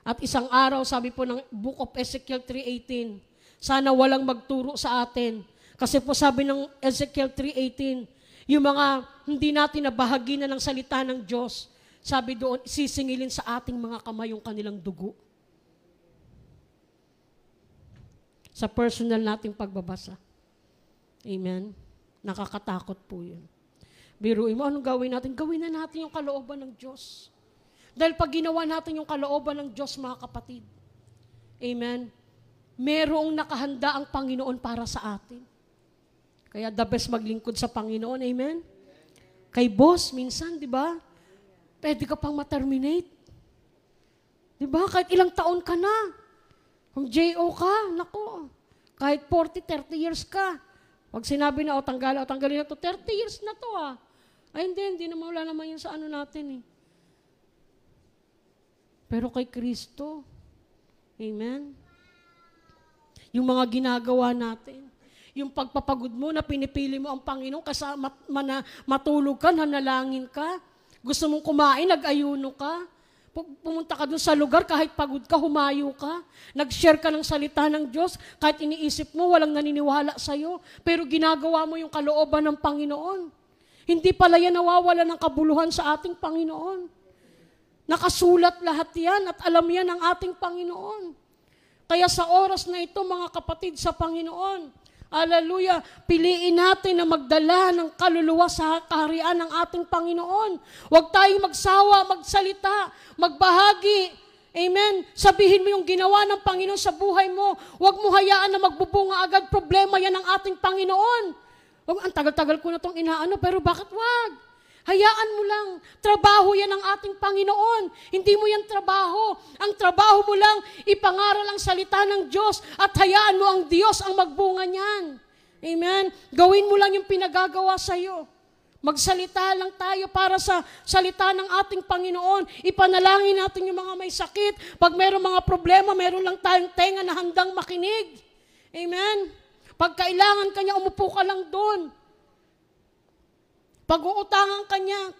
At isang araw, sabi po ng Book of Ezekiel 3.18, sana walang magturo sa atin kasi po sabi ng Ezekiel 3.18, yung mga hindi natin nabahagi na ng salita ng Diyos, sabi doon, sisingilin sa ating mga kamay yung kanilang dugo. Sa personal nating pagbabasa. Amen? Nakakatakot po yun. Biruin mo, anong gawin natin? Gawin na natin yung kalooban ng Diyos. Dahil pag ginawa natin yung kalooban ng Diyos, mga kapatid, Amen? Merong nakahanda ang Panginoon para sa atin. Kaya the best maglingkod sa Panginoon. Amen? Kay boss, minsan, di ba? Pwede ka pang ma-terminate. Di ba? Kahit ilang taon ka na. Kung JO ka, nako. Kahit 40, 30 years ka. Pag sinabi na, o tanggal, o tanggalin na to, 30 years na to ah. Ay hindi, hindi naman wala naman yun sa ano natin eh. Pero kay Kristo, Amen? Yung mga ginagawa natin. Yung pagpapagod mo na pinipili mo ang Panginoon kasama na matulog ka, nanalangin ka. Gusto mong kumain, nag-ayuno ka. Pumunta ka dun sa lugar, kahit pagod ka, humayo ka. Nag-share ka ng salita ng Diyos, kahit iniisip mo, walang naniniwala sa'yo. Pero ginagawa mo yung kalooban ng Panginoon. Hindi pala yan nawawala ng kabuluhan sa ating Panginoon. Nakasulat lahat yan at alam yan ng ating Panginoon. Kaya sa oras na ito, mga kapatid sa Panginoon, Hallelujah. Piliin natin na magdala ng kaluluwa sa kaharian ng ating Panginoon. Huwag tayong magsawa, magsalita, magbahagi. Amen. Sabihin mo yung ginawa ng Panginoon sa buhay mo. Huwag mo hayaan na magbubunga agad. Problema yan ng ating Panginoon. Huwag, ang tagal-tagal ko na itong inaano, pero bakit wag? Hayaan mo lang. Trabaho yan ng ating Panginoon. Hindi mo yan trabaho. Ang trabaho mo lang, ipangaral ang salita ng Diyos at hayaan mo ang Diyos ang magbunga niyan. Amen? Gawin mo lang yung pinagagawa sa iyo. Magsalita lang tayo para sa salita ng ating Panginoon. Ipanalangin natin yung mga may sakit. Pag mayroong mga problema, mayroon lang tayong tenga na handang makinig. Amen? Pag kailangan kanya, umupo ka lang doon. Pag-uutangan ka niya.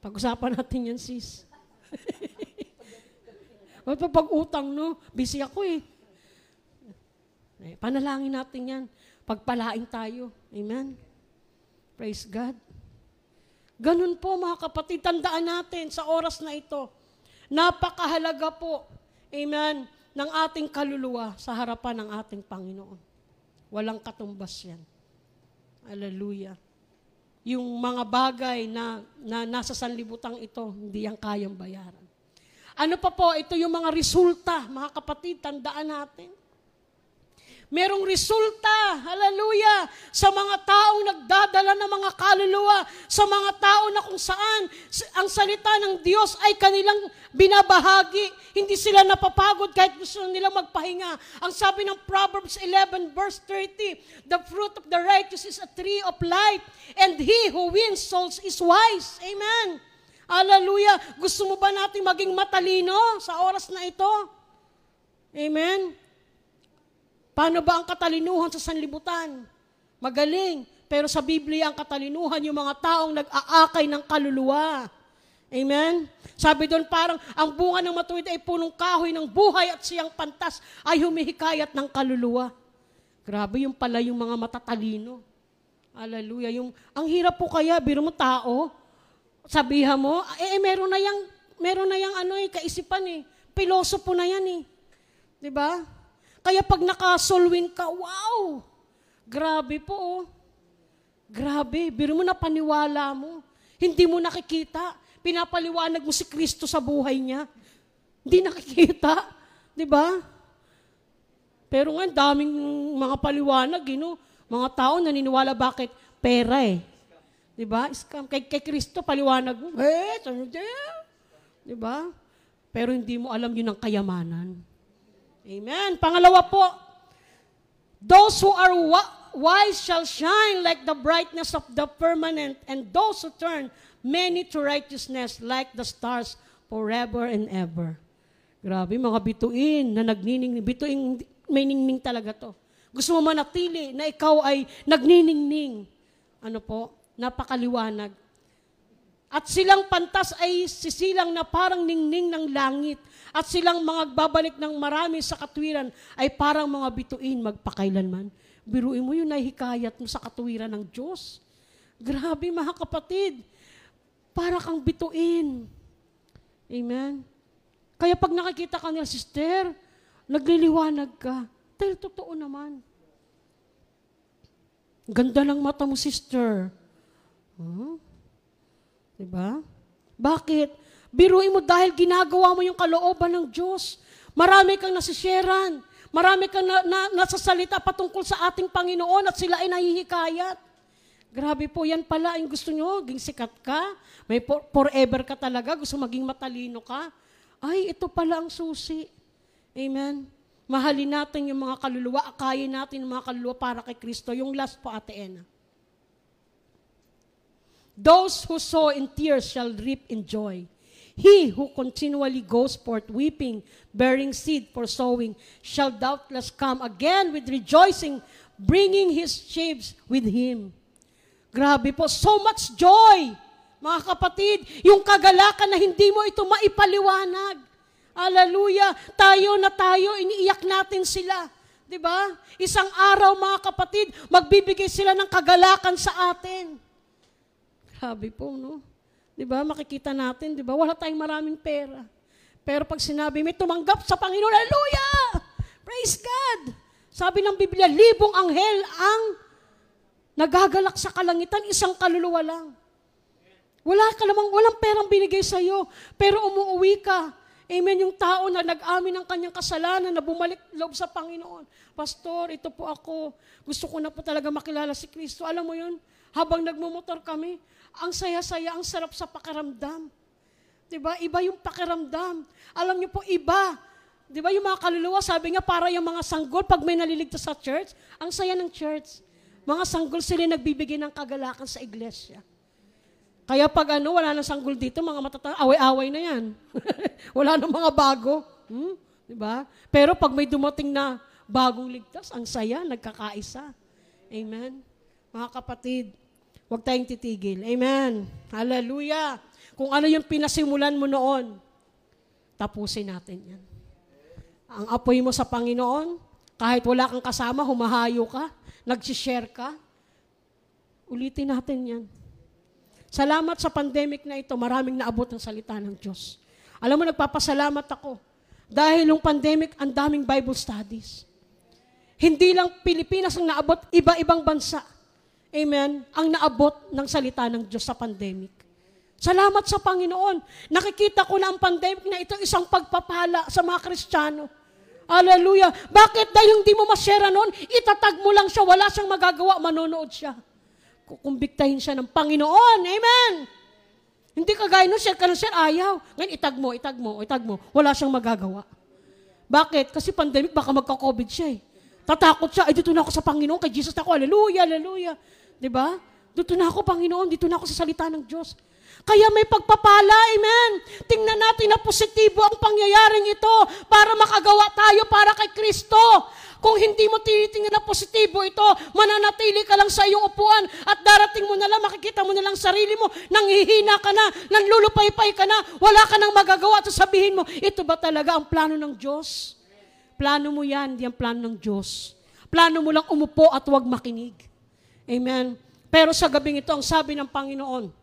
Pag-usapan natin yan, sis. Pa pag-utang, no? Busy ako eh. eh. Panalangin natin yan. Pagpalain tayo. Amen? Praise God. Ganun po mga kapatid, tandaan natin sa oras na ito. Napakahalaga po, amen, ng ating kaluluwa sa harapan ng ating Panginoon. Walang katumbas yan. Hallelujah yung mga bagay na, na nasa sanlibutan ito, hindi yan kayang bayaran. Ano pa po, ito yung mga resulta, mga kapatid, tandaan natin. Merong resulta, hallelujah, sa mga taong nagdadala ng mga kaluluwa, sa mga tao na kung saan ang salita ng Diyos ay kanilang binabahagi. Hindi sila napapagod kahit gusto nila magpahinga. Ang sabi ng Proverbs 11 verse 30, The fruit of the righteous is a tree of life, and he who wins souls is wise. Amen. Hallelujah. Gusto mo ba natin maging matalino sa oras na ito? Amen. Paano ba ang katalinuhan sa sanlibutan? Magaling. Pero sa Biblia, ang katalinuhan yung mga taong nag-aakay ng kaluluwa. Amen? Sabi doon parang ang bunga ng matuwid ay punong kahoy ng buhay at siyang pantas ay humihikayat ng kaluluwa. Grabe yung pala yung mga matatalino. Hallelujah. Yung, ang hirap po kaya, biro mo tao, sabihan mo, eh, eh meron na yang, meron na yang ano eh, kaisipan eh. Piloso po na yan eh. 'Di ba? Kaya pag nakasolwin ka, wow! Grabe po, oh. Grabe, biro mo na paniwala mo. Hindi mo nakikita. Pinapaliwanag mo si Kristo sa buhay niya. Hindi nakikita. Di ba? Pero nga, daming mga paliwanag, you know? Mga tao naniniwala bakit? Pera eh. Di ba? Scam. Kay, kay Kristo, paliwanag mo. Eh, Di ba? Pero hindi mo alam yun ang kayamanan. Amen. Pangalawa po, those who are wise shall shine like the brightness of the permanent, and those who turn many to righteousness like the stars forever and ever. Grabe, mga bituin na nagnining, bituin, may ningning talaga to. Gusto mo manatili na ikaw ay nagniningning. Ano po? Napakaliwanag. At silang pantas ay sisilang na parang ningning ng langit. At silang mga babalik ng marami sa katwiran ay parang mga bituin magpakailanman. Biruin mo yun, nahihikayat mo sa katwiran ng Diyos. Grabe mga kapatid. para kang bituin. Amen? Kaya pag nakikita ka nila, sister, nagliliwanag ka. Dahil totoo naman. Ganda ng mata mo, sister. Huh? Diba? Bakit? Biruin mo dahil ginagawa mo yung kalooban ng Diyos. Marami kang nasisharean. Marami kang na, na, nasasalita patungkol sa ating Panginoon at sila ay nahihikayat. Grabe po, yan pala ang gusto nyo, maging sikat ka, may for, forever ka talaga, gusto maging matalino ka. Ay, ito pala ang susi. Amen. Mahalin natin yung mga kaluluwa, akayin natin yung mga kaluluwa para kay Kristo. Yung last po, Ate Ena. Those who sow in tears shall reap in joy. He who continually goes forth weeping, bearing seed for sowing, shall doubtless come again with rejoicing, bringing his sheaves with him. Grabe po, so much joy, mga kapatid, yung kagalakan na hindi mo ito maipaliwanag. Hallelujah. Tayo na tayo, iniiyak natin sila. 'Di ba? Isang araw mga kapatid, magbibigay sila ng kagalakan sa atin. Grabe po, no? 'Di ba? Makikita natin, 'di ba? Wala tayong maraming pera. Pero pag sinabi may tumanggap sa Panginoon, hallelujah! Praise God! Sabi ng Biblia, libong anghel ang nagagalak sa kalangitan, isang kaluluwa lang. Wala ka namang, walang perang binigay sa iyo, pero umuwi ka. Amen, yung tao na nag-amin ng kanyang kasalanan, na bumalik loob sa Panginoon. Pastor, ito po ako. Gusto ko na po talaga makilala si Kristo. Alam mo yun, habang nagmumotor kami, ang saya-saya, ang sarap sa pakiramdam. Diba? Iba yung pakiramdam. Alam niyo po, iba. Diba yung mga kaluluwa, sabi nga, para yung mga sanggol, pag may naliligtas sa church, ang saya ng church. Mga sanggol sila nagbibigay ng kagalakan sa iglesia. Kaya pag ano, wala nang sanggol dito, mga matatang, away-away na yan. wala nang mga bago. Hmm? Diba? Pero pag may dumating na bagong ligtas, ang saya, nagkakaisa. Amen. Mga kapatid, huwag tayong titigil. Amen. Hallelujah. Kung ano yung pinasimulan mo noon, tapusin natin yan. Ang apoy mo sa Panginoon, kahit wala kang kasama, humahayo ka, nagsishare ka, ulitin natin yan. Salamat sa pandemic na ito, maraming naabot ang salita ng Diyos. Alam mo, nagpapasalamat ako. Dahil yung pandemic, ang daming Bible studies. Hindi lang Pilipinas ang naabot, iba-ibang bansa. Amen? Ang naabot ng salita ng Diyos sa pandemic. Salamat sa Panginoon. Nakikita ko na ang pandemic na ito isang pagpapala sa mga Kristiyano. Hallelujah. Bakit? Dahil hindi mo masyera noon, itatag mo lang siya, wala siyang magagawa, manonood siya kukumbiktahin siya ng Panginoon. Amen! Hindi kagaya nun, share ka share, ayaw. Ngayon, itag mo, itag mo, itag mo. Wala siyang magagawa. Bakit? Kasi pandemic, baka magka-COVID siya eh. Tatakot siya, ay dito na ako sa Panginoon, kay Jesus ako, hallelujah, hallelujah. Di ba? Dito na ako, Panginoon, dito na ako sa salita ng Diyos. Kaya may pagpapala, amen. Tingnan natin na positibo ang pangyayaring ito para makagawa tayo para kay Kristo. Kung hindi mo tinitingnan na positibo ito, mananatili ka lang sa iyong upuan at darating mo na lang, makikita mo na lang sarili mo, nanghihina ka na, nanlulupay-pay ka na, wala ka nang magagawa at sabihin mo, ito ba talaga ang plano ng Diyos? Plano mo yan, hindi ang plano ng Diyos. Plano mo lang umupo at huwag makinig. Amen. Pero sa gabing ito, ang sabi ng Panginoon,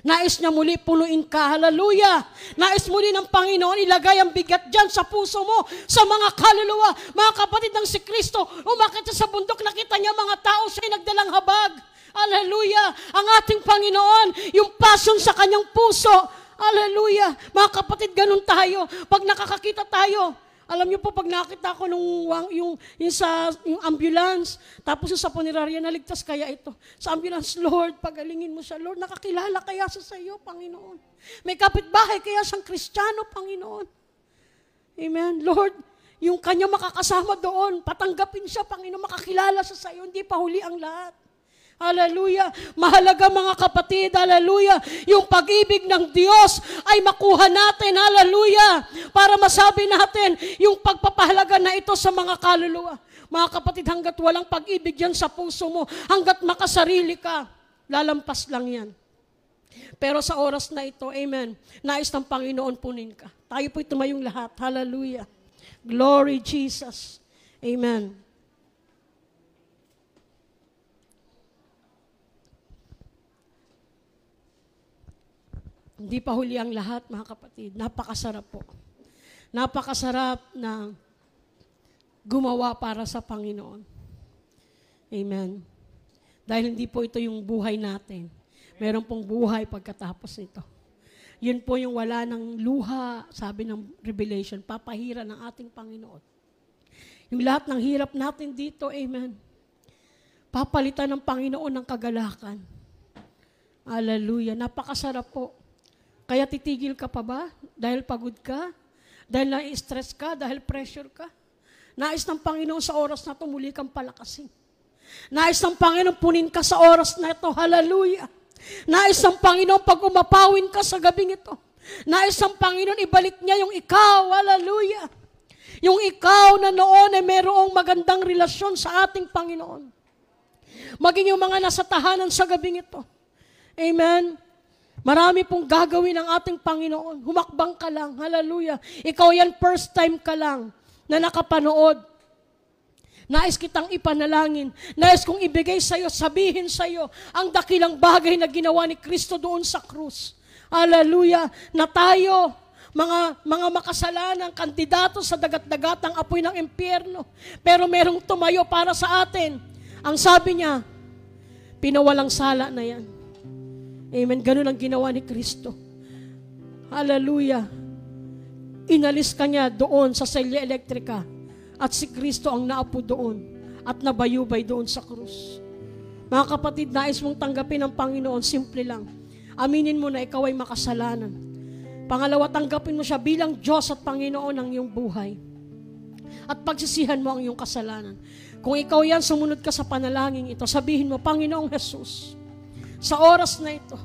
Nais niya muli punuin ka. Hallelujah. Nais muli ng Panginoon ilagay ang bigat dyan sa puso mo, sa mga kaluluwa. Mga kapatid ng si Kristo, umakit sa bundok, nakita niya mga tao siya nagdalang habag. Hallelujah. Ang ating Panginoon, yung passion sa kanyang puso. Hallelujah. Mga kapatid, ganun tayo. Pag nakakakita tayo, alam niyo po, pag nakita ko nung yung, yung sa yung ambulance, tapos yung sa punerarya, naligtas kaya ito. Sa ambulance, Lord, pagalingin mo siya. Lord, nakakilala kaya sa iyo, Panginoon. May kapitbahay kaya siyang kristyano, Panginoon. Amen. Lord, yung kanya makakasama doon, patanggapin siya, Panginoon, makakilala sa iyo, hindi pa huli ang lahat. Hallelujah. Mahalaga mga kapatid, hallelujah. Yung pag-ibig ng Diyos ay makuha natin, hallelujah. Para masabi natin yung pagpapahalaga na ito sa mga kaluluwa. Mga kapatid, hanggat walang pag-ibig yan sa puso mo, hanggat makasarili ka, lalampas lang yan. Pero sa oras na ito, amen, nais ng Panginoon punin ka. Tayo po'y tumayong lahat. Hallelujah. Glory Jesus. Amen. Hindi pa huli ang lahat, mga kapatid. Napakasarap po. Napakasarap na gumawa para sa Panginoon. Amen. Dahil hindi po ito yung buhay natin. Meron pong buhay pagkatapos nito. Yun po yung wala ng luha, sabi ng Revelation, papahira ng ating Panginoon. Yung lahat ng hirap natin dito, amen. Papalitan ng Panginoon ng kagalakan. Hallelujah. Napakasarap po. Kaya titigil ka pa ba? Dahil pagod ka? Dahil na-stress ka? Dahil pressure ka? Nais ng Panginoon sa oras na ito, muli kang palakasin. Nais ng Panginoon, punin ka sa oras na ito. Hallelujah. Nais ng Panginoon, pag umapawin ka sa gabing ito. Nais ng Panginoon, ibalik niya yung ikaw. Hallelujah. Yung ikaw na noon ay merong magandang relasyon sa ating Panginoon. Maging yung mga nasa tahanan sa gabing ito. Amen. Marami pong gagawin ng ating Panginoon. Humakbang ka lang. Hallelujah. Ikaw yan first time ka lang na nakapanood. Nais kitang ipanalangin. Nais kong ibigay sa iyo, sabihin sa iyo, ang dakilang bagay na ginawa ni Kristo doon sa krus. Hallelujah. Na tayo, mga, mga makasalanang kandidato sa dagat-dagatang apoy ng impyerno. Pero merong tumayo para sa atin. Ang sabi niya, pinawalang sala na yan. Amen. Ganun ang ginawa ni Kristo. Hallelujah. Inalis ka niya doon sa selya elektrika at si Kristo ang naapo doon at nabayubay doon sa krus. Mga kapatid, nais mong tanggapin ng Panginoon, simple lang. Aminin mo na ikaw ay makasalanan. Pangalawa, tanggapin mo siya bilang Diyos at Panginoon ng iyong buhay. At pagsisihan mo ang iyong kasalanan. Kung ikaw yan, sumunod ka sa panalangin ito, sabihin mo, Panginoong Jesus, sa oras na ito,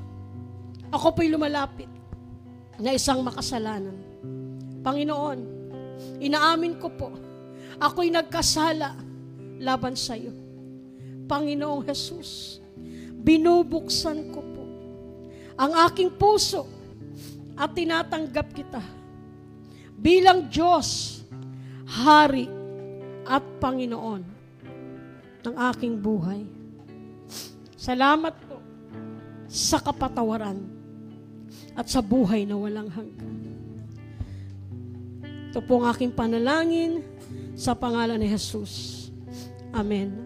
ako po'y lumalapit na isang makasalanan. Panginoon, inaamin ko po, ako'y nagkasala laban sa iyo. Panginoong Jesus, binubuksan ko po ang aking puso at tinatanggap kita bilang Diyos, Hari at Panginoon ng aking buhay. Salamat sa kapatawaran at sa buhay na walang hanggan. Ito po ang aking panalangin sa pangalan ni Jesus. Amen.